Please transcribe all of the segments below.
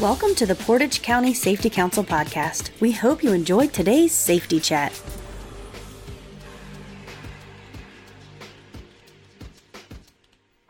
Welcome to the Portage County Safety Council podcast. We hope you enjoyed today's safety chat.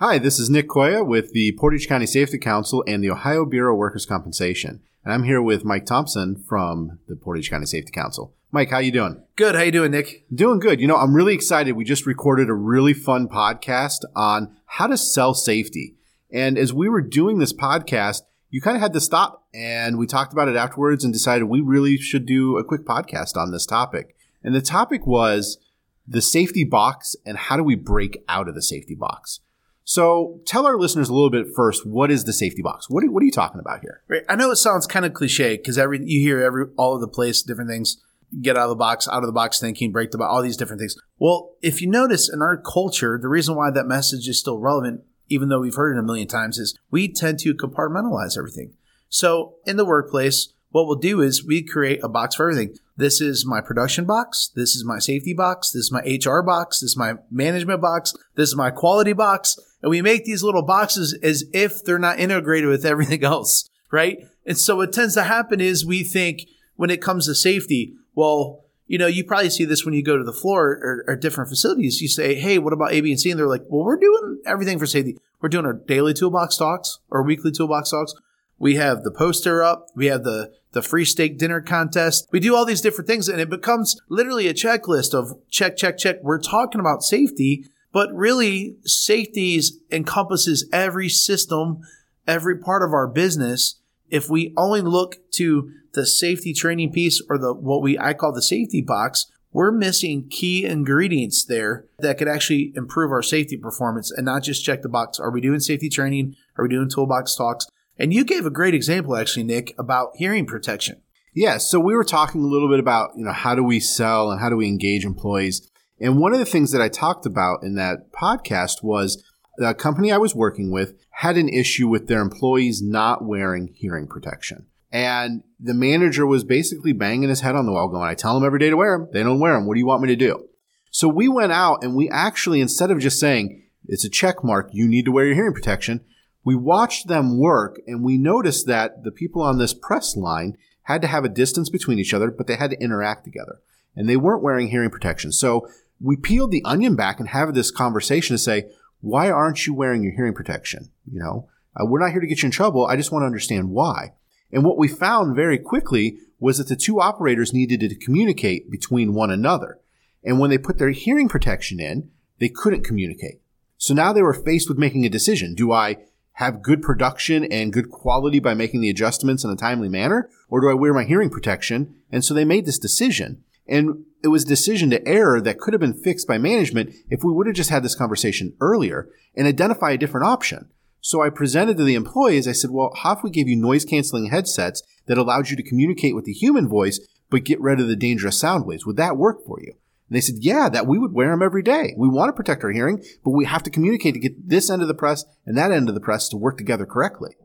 Hi, this is Nick Koya with the Portage County Safety Council and the Ohio Bureau of Workers' Compensation. And I'm here with Mike Thompson from the Portage County Safety Council. Mike, how you doing? Good. How you doing, Nick? Doing good. You know, I'm really excited. We just recorded a really fun podcast on how to sell safety. And as we were doing this podcast, you kind of had to stop and we talked about it afterwards and decided we really should do a quick podcast on this topic. And the topic was the safety box and how do we break out of the safety box? So tell our listeners a little bit first, what is the safety box? What are, what are you talking about here? Right. I know it sounds kind of cliche because every you hear every all over the place different things. Get out of the box, out of the box thinking, break the box, all these different things. Well, if you notice in our culture, the reason why that message is still relevant even though we've heard it a million times, is we tend to compartmentalize everything. So in the workplace, what we'll do is we create a box for everything. This is my production box. This is my safety box. This is my HR box. This is my management box. This is my quality box. And we make these little boxes as if they're not integrated with everything else, right? And so what tends to happen is we think when it comes to safety, well, you know, you probably see this when you go to the floor or, or, different facilities. You say, hey, what about A, B, and C? And they're like, well, we're doing everything for safety. We're doing our daily toolbox talks or weekly toolbox talks. We have the poster up. We have the, the free steak dinner contest. We do all these different things and it becomes literally a checklist of check, check, check. We're talking about safety, but really safety encompasses every system, every part of our business. If we only look to the safety training piece or the what we I call the safety box, we're missing key ingredients there that could actually improve our safety performance and not just check the box. Are we doing safety training? Are we doing toolbox talks? And you gave a great example actually, Nick, about hearing protection. Yeah, so we were talking a little bit about, you know, how do we sell and how do we engage employees? And one of the things that I talked about in that podcast was the company I was working with had an issue with their employees not wearing hearing protection. And the manager was basically banging his head on the wall, going, I tell them every day to wear them. They don't wear them. What do you want me to do? So we went out and we actually, instead of just saying, it's a check mark, you need to wear your hearing protection, we watched them work and we noticed that the people on this press line had to have a distance between each other, but they had to interact together. And they weren't wearing hearing protection. So we peeled the onion back and have this conversation to say, why aren't you wearing your hearing protection? You know, uh, we're not here to get you in trouble. I just want to understand why. And what we found very quickly was that the two operators needed to communicate between one another. And when they put their hearing protection in, they couldn't communicate. So now they were faced with making a decision. Do I have good production and good quality by making the adjustments in a timely manner? Or do I wear my hearing protection? And so they made this decision. And it was a decision to error that could have been fixed by management if we would have just had this conversation earlier and identify a different option. So I presented to the employees, I said, well, how if we gave you noise canceling headsets that allowed you to communicate with the human voice, but get rid of the dangerous sound waves? Would that work for you? And they said, yeah, that we would wear them every day. We want to protect our hearing, but we have to communicate to get this end of the press and that end of the press to work together correctly.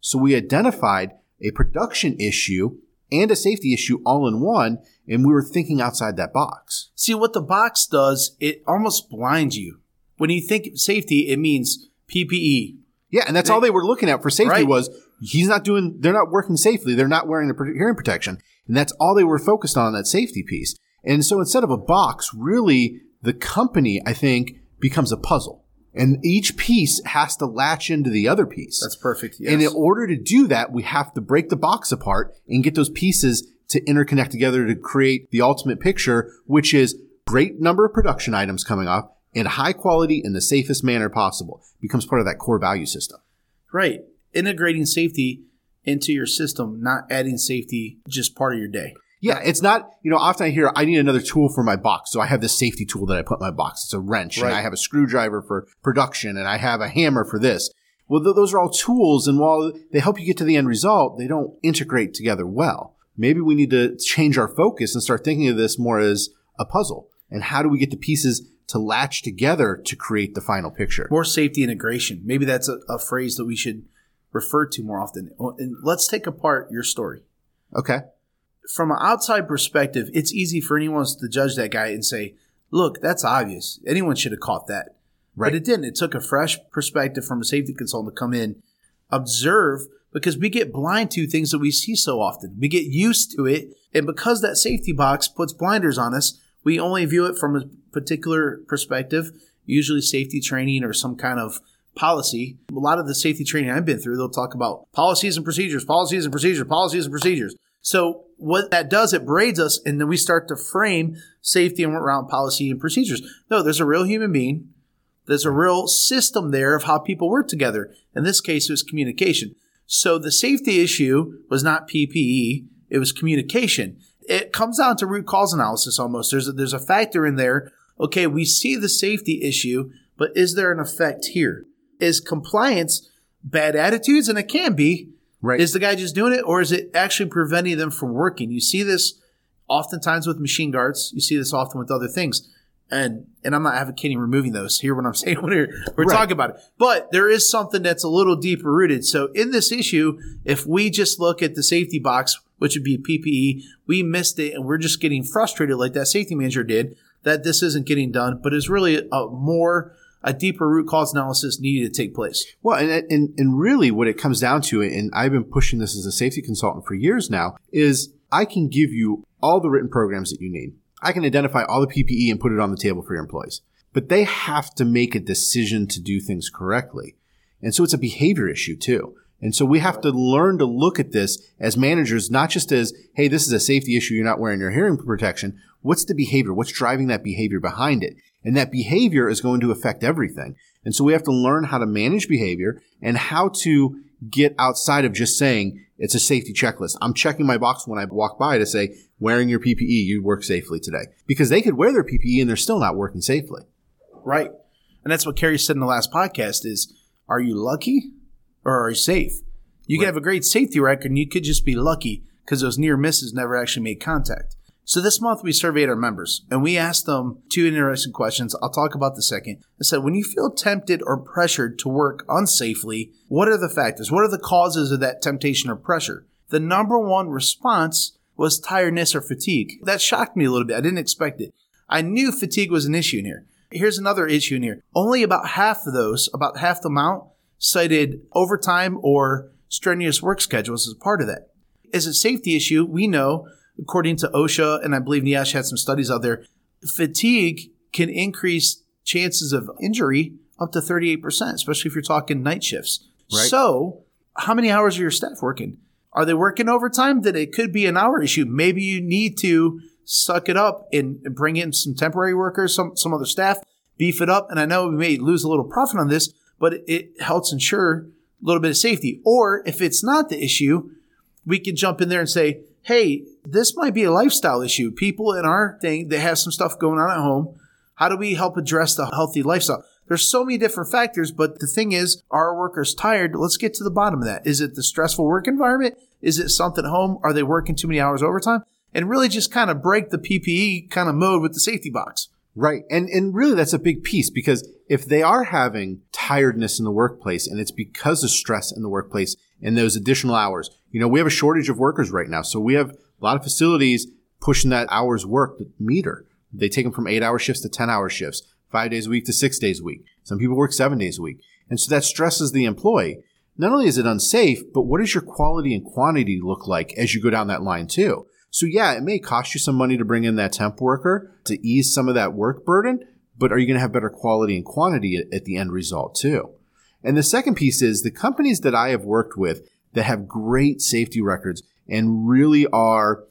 So we identified a production issue and a safety issue all in one, and we were thinking outside that box. See, what the box does, it almost blinds you. When you think safety, it means PPE, yeah, and that's they, all they were looking at for safety right. was he's not doing. They're not working safely. They're not wearing the hearing protection, and that's all they were focused on that safety piece. And so instead of a box, really the company I think becomes a puzzle. And each piece has to latch into the other piece. That's perfect. Yes. And in order to do that, we have to break the box apart and get those pieces to interconnect together to create the ultimate picture, which is great number of production items coming off in high quality in the safest manner possible becomes part of that core value system. Right. Integrating safety into your system, not adding safety just part of your day. Yeah, it's not, you know, often I hear I need another tool for my box. So I have this safety tool that I put in my box. It's a wrench right. and I have a screwdriver for production and I have a hammer for this. Well, th- those are all tools. And while they help you get to the end result, they don't integrate together well. Maybe we need to change our focus and start thinking of this more as a puzzle. And how do we get the pieces to latch together to create the final picture. More safety integration. Maybe that's a, a phrase that we should refer to more often. And let's take apart your story. Okay. From an outside perspective, it's easy for anyone to judge that guy and say, look, that's obvious. Anyone should have caught that. Right. But it didn't. It took a fresh perspective from a safety consultant to come in, observe because we get blind to things that we see so often. We get used to it. And because that safety box puts blinders on us, we only view it from a particular perspective, usually safety training or some kind of policy. A lot of the safety training I've been through, they'll talk about policies and procedures, policies and procedures, policies and procedures. So what that does, it braids us, and then we start to frame safety and around policy and procedures. No, there's a real human being. There's a real system there of how people work together. In this case, it was communication. So the safety issue was not PPE, it was communication. It comes down to root cause analysis almost. There's a, there's a factor in there. Okay, we see the safety issue, but is there an effect here? Is compliance bad attitudes? And it can be. Right. Is the guy just doing it or is it actually preventing them from working? You see this oftentimes with machine guards. You see this often with other things. And and I'm not advocating removing those. Hear what I'm saying when we're, we're Right. talking about it. But there is something that's a little deeper rooted. So in this issue, if we just look at the safety box, which would be PPE, we missed it and we're just getting frustrated like that safety manager did that this isn't getting done. But it's really a more a deeper root cause analysis needed to take place. Well, and, and and really, what it comes down to, and I've been pushing this as a safety consultant for years now, is I can give you all the written programs that you need. I can identify all the PPE and put it on the table for your employees, but they have to make a decision to do things correctly, and so it's a behavior issue too. And so we have to learn to look at this as managers, not just as, hey, this is a safety issue. You're not wearing your hearing protection. What's the behavior? What's driving that behavior behind it? And that behavior is going to affect everything. And so we have to learn how to manage behavior and how to get outside of just saying it's a safety checklist. I'm checking my box when I walk by to say, wearing your PPE, you work safely today. Because they could wear their PPE and they're still not working safely. Right. And that's what Kerry said in the last podcast is are you lucky or are you safe? You could have a great safety record and you could just be lucky because those near misses never actually made contact. So this month we surveyed our members and we asked them two interesting questions. I'll talk about the second. I said, when you feel tempted or pressured to work unsafely, what are the factors? What are the causes of that temptation or pressure? The number one response was tiredness or fatigue. That shocked me a little bit. I didn't expect it. I knew fatigue was an issue in here. Here's another issue in here. Only about half of those, about half the amount, cited overtime or strenuous work schedules as part of that. As a safety issue, we know, according to OSHA, and I believe NIOSH had some studies out there, fatigue can increase chances of injury up to 38%, especially if you're talking night shifts. Right. So, how many hours are your staff working? Are they working overtime? Then it could be an hour issue. Maybe you need to suck it up and and bring in some temporary workers, some some other staff, beef it up. And I know we may lose a little profit on this, but it, it helps ensure a little bit of safety. Or if it's not the issue, we can jump in there and say, hey, this might be a lifestyle issue. People in our thing, they have some stuff going on at home. How do we help address the healthy lifestyle? There's so many different factors, but the thing is, are workers tired? Let's get to the bottom of that. Is it the stressful work environment? Is it something at home? Are they working too many hours overtime? And really just kind of break the PPE kind of mode with the safety box. Right. And and really that's a big piece because if they are having tiredness in the workplace and it's because of stress in the workplace and those additional hours. You know, we have a shortage of workers right now. So we have a lot of facilities pushing that hours work meter. They take them from 8-hour shifts to 10-hour shifts, 5 days a week to 6 days a week. Some people work 7 days a week. And so that stresses the employee. Not only is it unsafe, but what does your quality and quantity look like as you go down that line too? So yeah, it may cost you some money to bring in that temp worker to ease some of that work burden, but are you going to have better quality and quantity at the end result too? And the second piece is the companies that I have worked with that have great safety records and really are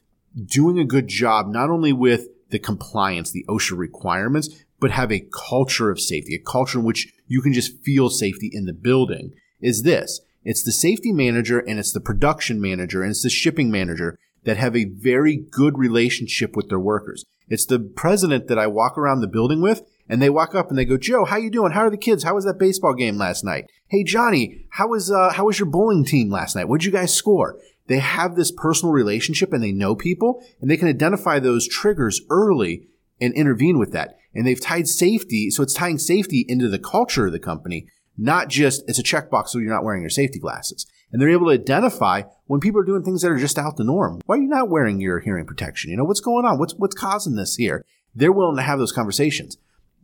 doing a good job, not only with the compliance, the OSHA requirements, but have a culture of safety, a culture in which you can just feel safety in the building is this. It's the safety manager and it's the production manager and it's the shipping manager that have a very good relationship with their workers. It's the president that I walk around the building with and they walk up and they go, Joe, how you doing? How are the kids? How was that baseball game last night? Hey, Johnny, how was, uh, how was your bowling team last night? What'd you guys score? They have this personal relationship and they know people and they can identify those triggers early and intervene with that. And they've tied safety. So it's tying safety into the culture of the company, not just it's a checkbox so you're not wearing your safety glasses. And they're able to identify when people are doing things that are just out the norm. Why are you not wearing your hearing protection? You know, what's going on? What's, what's causing this here? They're willing to have those conversations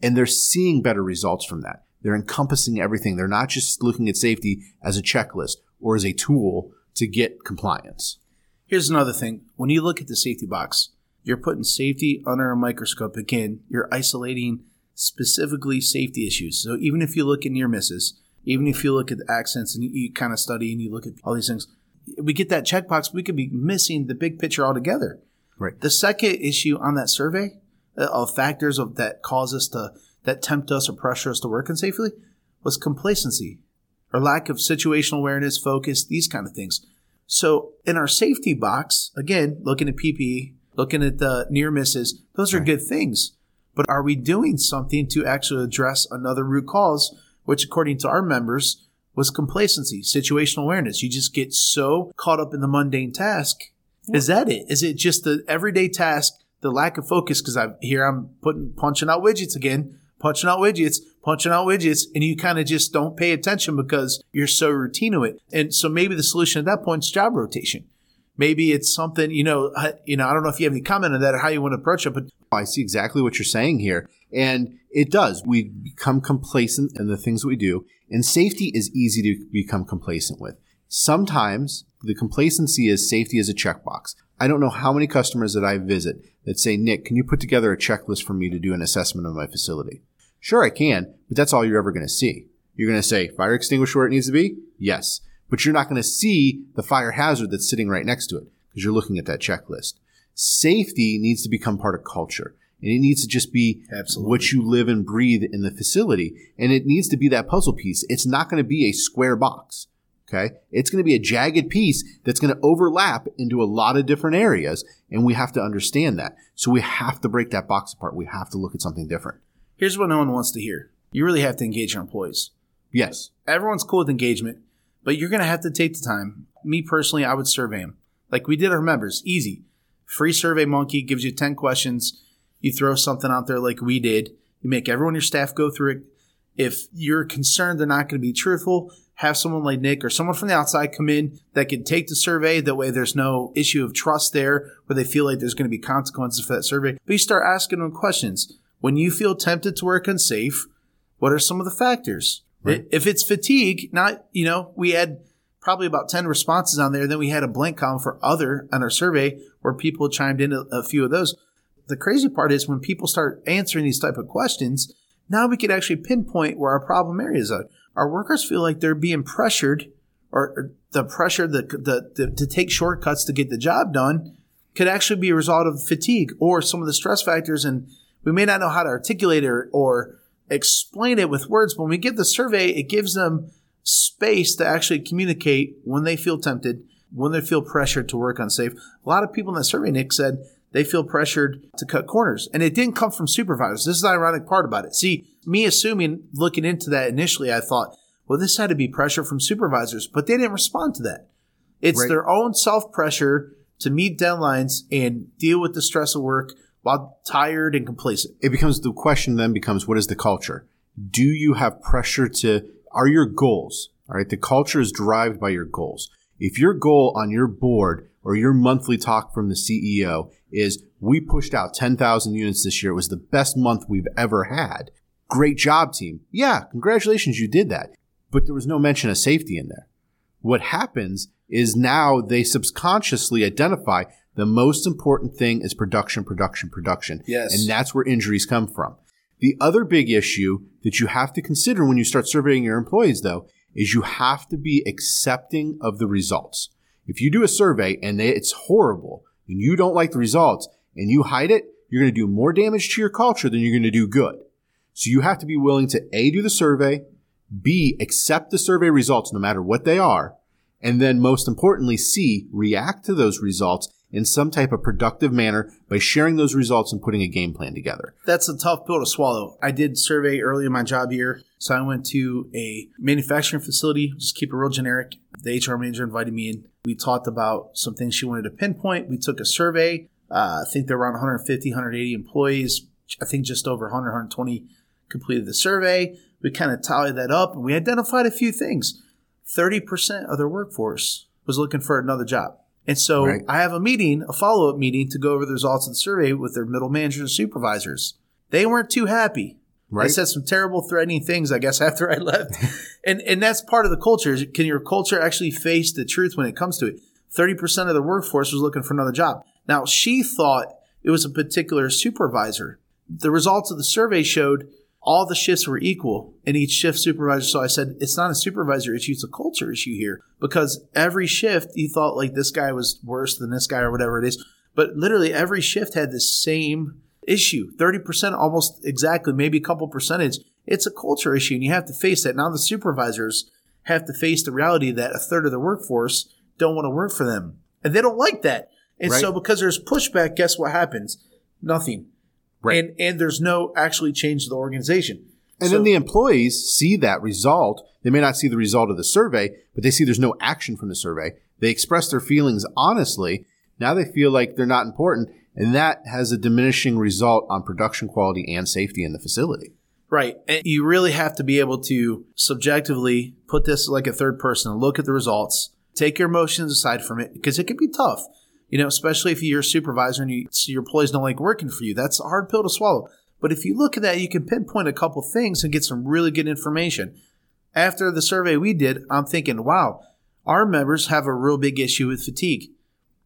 and they're seeing better results from that. They're encompassing everything. They're not just looking at safety as a checklist or as a tool to get compliance. Here's another thing. When you look at the safety box, you're putting safety under a microscope. Again, you're isolating specifically safety issues. So even if you look at near misses, even if you look at the accents and you, kind of study and you look at all these things, we get that checkbox. We could be missing the big picture altogether. Right. The second issue on that survey Uh, of factors of that cause us to that tempt us or pressure us to work unsafely was complacency or lack of situational awareness, focus, these kind of things. So in our safety box, again, looking at PPE, looking at the near misses, those are Right. good things. But are we doing something to actually address another root cause, which according to our members was complacency, situational awareness? You just get so caught up in the mundane task. Is that it? Is it just the everyday task, the lack of focus? Because I here I'm putting punching out widgets again, punching out widgets, punching out widgets, and you kind of just don't pay attention because you're so routine to it. And so maybe the solution at that point is job rotation. Maybe it's something you know. I, you know, I don't know if you have any comment on that or how you want to approach it, but I see exactly what you're saying here. And it does. We become complacent in the things we do. And safety is easy to become complacent with. Sometimes the complacency is safety as a checkbox. I don't know how many customers that I visit that say, Nick, can you put together a checklist for me to do an assessment of my facility? Sure, I can, but that's all you're ever going to see. You're going to say, fire extinguisher where it needs to be? Yes. But you're not going to see the fire hazard that's sitting right next to it because you're looking at that checklist. Safety needs to become part of culture. And it needs to just be Absolutely. what you live and breathe in the facility. And it needs to be that puzzle piece. It's not going to be a square box. Okay. It's going to be a jagged piece that's going to overlap into a lot of different areas. And we have to understand that. So we have to break that box apart. We have to look at something different. here's what no one wants to hear. You really have to engage your employees. Yes. everyone's cool with engagement, but you're going to have to take the time. Me personally, I would survey them. Like we did our members. Easy. Free Survey Monkey gives you 10 questions. You throw something out there like we did. You make everyone your staff go through it. If you're concerned they're not going to be truthful, have someone like Nick or someone from the outside come in that can take the survey. That way there's no issue of trust there where they feel like there's going to be consequences for that survey. But you start asking them questions. When you feel tempted to work unsafe, what are some of the factors? Right. If it's fatigue, not, you know, we had probably about 10 responses on there. Then we had a blank column for other on our survey where people chimed in a, a few of those. The crazy part is when people start answering these type of questions, now we can actually pinpoint where our problem areas are. Our workers feel like they're being pressured or, the pressure the, the, the, to take shortcuts to get the job done could actually be a result of fatigue or some of the stress factors. And we may not know how to articulate it or, or explain it with words. But when we give the survey, it gives them space to actually communicate when they feel tempted, when they feel pressured to work unsafe. A lot of people in that survey, Nick said they feel pressured to cut corners. And it didn't come from supervisors. This is the ironic part about it. See, me assuming looking into that initially, I thought, well, this had to be pressure from supervisors, but they didn't respond to that. It's Right. their own self pressure to meet deadlines and deal with the stress of work while tired and complacent. It becomes the question then becomes what is the culture? Do you have pressure to, are your goals, all right? The culture is derived by your goals. If your goal on your board or your monthly talk from the CEO is we pushed out 10,000 units this year, it was the best month we've ever had. Great job, team. Yeah, congratulations, you did that. But there was no mention of safety in there. What happens is now they subconsciously identify the most important thing is production, production, production. Yes. And that's where injuries come from. The other big issue that you have to consider when you start surveying your employees, though, is you have to be accepting of the results. If you do a survey and they- it's horrible and you don't like the results and you hide it, you're going to do more damage to your culture than you're going to do good. So you have to be willing to A, do the survey, B, accept the survey results no matter what they are, and then most importantly, C, react to those results in some type of productive manner by sharing those results and putting a game plan together. That's a tough pill to swallow. I did survey early in my job here. So I went to a manufacturing facility, just keep it real generic. The HR manager invited me in. We talked about some things she wanted to pinpoint. We took a survey. Uh, I think there were around 150, 180 employees. I think just over 100, 120 completed the survey. We kind of tallied that up and we identified a few things. 30% of their workforce was looking for another job. And so Right. I have a meeting, a follow up meeting to go over the results of the survey with their middle managers and supervisors. They weren't too happy. Right. I said some terrible threatening things, I guess, after I left. and and that's part of the culture. Can your culture actually face the truth when it comes to it? 30% of the workforce was looking for another job. Now, she thought it was a particular supervisor. The results of the survey showed all the shifts were equal in each shift supervisor. So I said, it's not a supervisor issue, it's a culture issue here. Because every shift, you thought like this guy was worse than this guy or whatever it is. But literally every shift had the same issue 30% almost exactly, maybe a couple percentage. It's a culture issue and you have to face that. Now the supervisors have to face the reality that a third of the workforce don't want to work for them. And they don't like that. And right. so because there's pushback, guess what happens? Nothing. Right. And and there's no actually change to the organization. And so, then the employees see that result. They may not see the result of the survey, but they see there's no action from the survey. They express their feelings honestly. Now they feel like they're not important. And that has a diminishing result on production quality and safety in the facility. Right. And you really have to be able to subjectively put this like a third person and look at the results, take your emotions aside from it, because it can be tough. You know, especially if you're a supervisor and you see your employees don't like working for you. That's a hard pill to swallow. But if you look at that, you can pinpoint a couple things and get some really good information. After the survey we did, I'm thinking, wow, our members have a real big issue with fatigue.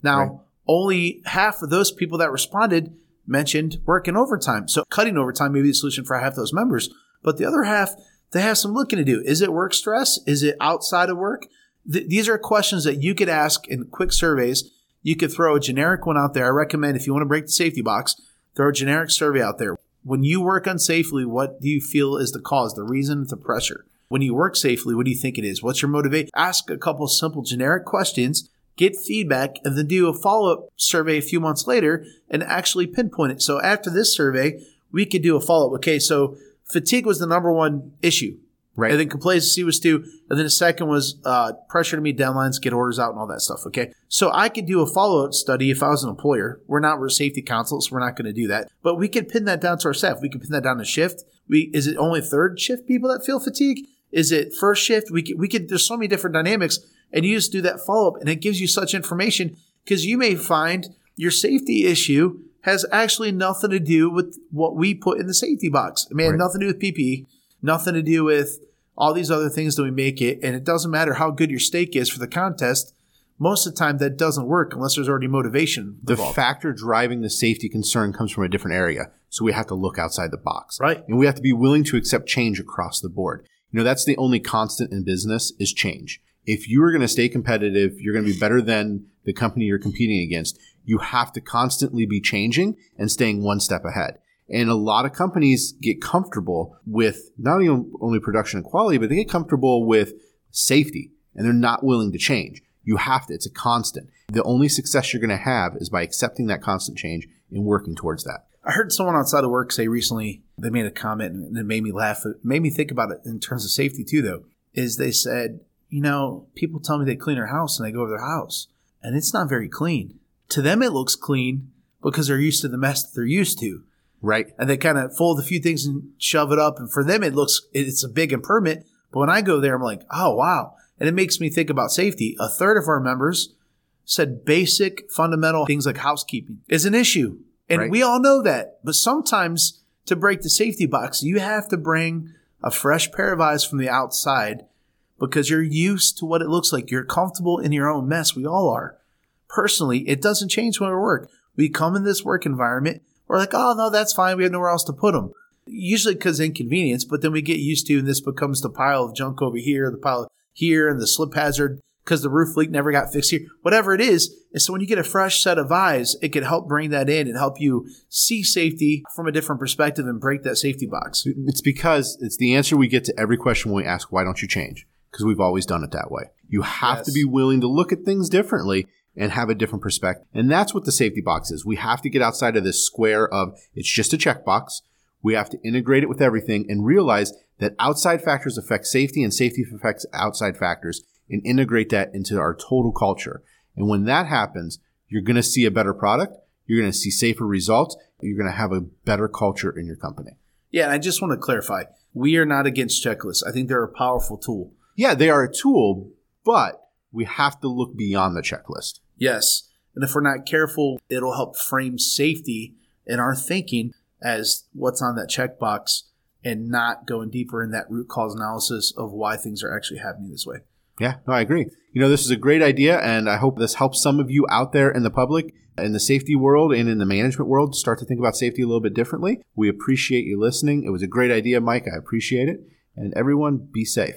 Now, right. only half of those people that responded mentioned working overtime. So cutting overtime may be the solution for half those members. But the other half, they have some looking to do. Is it work stress? Is it outside of work? Th- these are questions that you could ask in quick surveys you could throw a generic one out there. I recommend if you want to break the safety box, throw a generic survey out there. When you work unsafely, what do you feel is the cause, the reason, the pressure? When you work safely, what do you think it is? What's your motivation? Ask a couple simple generic questions, get feedback, and then do a follow up survey a few months later and actually pinpoint it. So after this survey, we could do a follow up. Okay, so fatigue was the number one issue. Right. And then complacency was two. And then the second was uh, pressure to meet deadlines, get orders out, and all that stuff. Okay. So I could do a follow up study if I was an employer. We're not, we're safety council, so we're not going to do that. But we could pin that down to our staff. We could pin that down to shift. We Is it only third shift people that feel fatigue? Is it first shift? We could, we could, there's so many different dynamics. And you just do that follow up, and it gives you such information because you may find your safety issue has actually nothing to do with what we put in the safety box. It may right. have nothing to do with PPE nothing to do with all these other things that we make it. And it doesn't matter how good your steak is for the contest. Most of the time, that doesn't work unless there's already motivation. The involved. factor driving the safety concern comes from a different area. So we have to look outside the box. Right. And we have to be willing to accept change across the board. You know, that's the only constant in business is change. If you are going to stay competitive, you're going to be better than the company you're competing against. You have to constantly be changing and staying one step ahead. And a lot of companies get comfortable with not only production and quality, but they get comfortable with safety and they're not willing to change. You have to, it's a constant. The only success you're going to have is by accepting that constant change and working towards that. I heard someone outside of work say recently, they made a comment and it made me laugh. It made me think about it in terms of safety too, though, is they said, you know, people tell me they clean their house and they go over their house and it's not very clean. To them, it looks clean because they're used to the mess that they're used to. Right. And they kind of fold a few things and shove it up. And for them, it looks, it's a big improvement. But when I go there, I'm like, oh, wow. And it makes me think about safety. A third of our members said basic fundamental things like housekeeping is an issue. And right. we all know that. But sometimes to break the safety box, you have to bring a fresh pair of eyes from the outside because you're used to what it looks like. You're comfortable in your own mess. We all are. Personally, it doesn't change when we work. We come in this work environment we're like, oh, no, that's fine. We have nowhere else to put them. Usually because inconvenience, but then we get used to, and this becomes the pile of junk over here, the pile here, and the slip hazard because the roof leak never got fixed here. Whatever it is, and so when you get a fresh set of eyes, it can help bring that in and help you see safety from a different perspective and break that safety box. It's because it's the answer we get to every question when we ask, why don't you change? Because we've always done it that way. You have yes. to be willing to look at things differently and have a different perspective. And that's what the safety box is. We have to get outside of this square of it's just a checkbox. We have to integrate it with everything and realize that outside factors affect safety and safety affects outside factors and integrate that into our total culture. And when that happens, you're going to see a better product. You're going to see safer results. You're going to have a better culture in your company. Yeah. And I just want to clarify we are not against checklists. I think they're a powerful tool. Yeah, they are a tool, but we have to look beyond the checklist. Yes. And if we're not careful, it'll help frame safety in our thinking as what's on that checkbox and not going deeper in that root cause analysis of why things are actually happening this way. Yeah, no, I agree. You know, this is a great idea, and I hope this helps some of you out there in the public, in the safety world, and in the management world start to think about safety a little bit differently. We appreciate you listening. It was a great idea, Mike. I appreciate it. And everyone, be safe.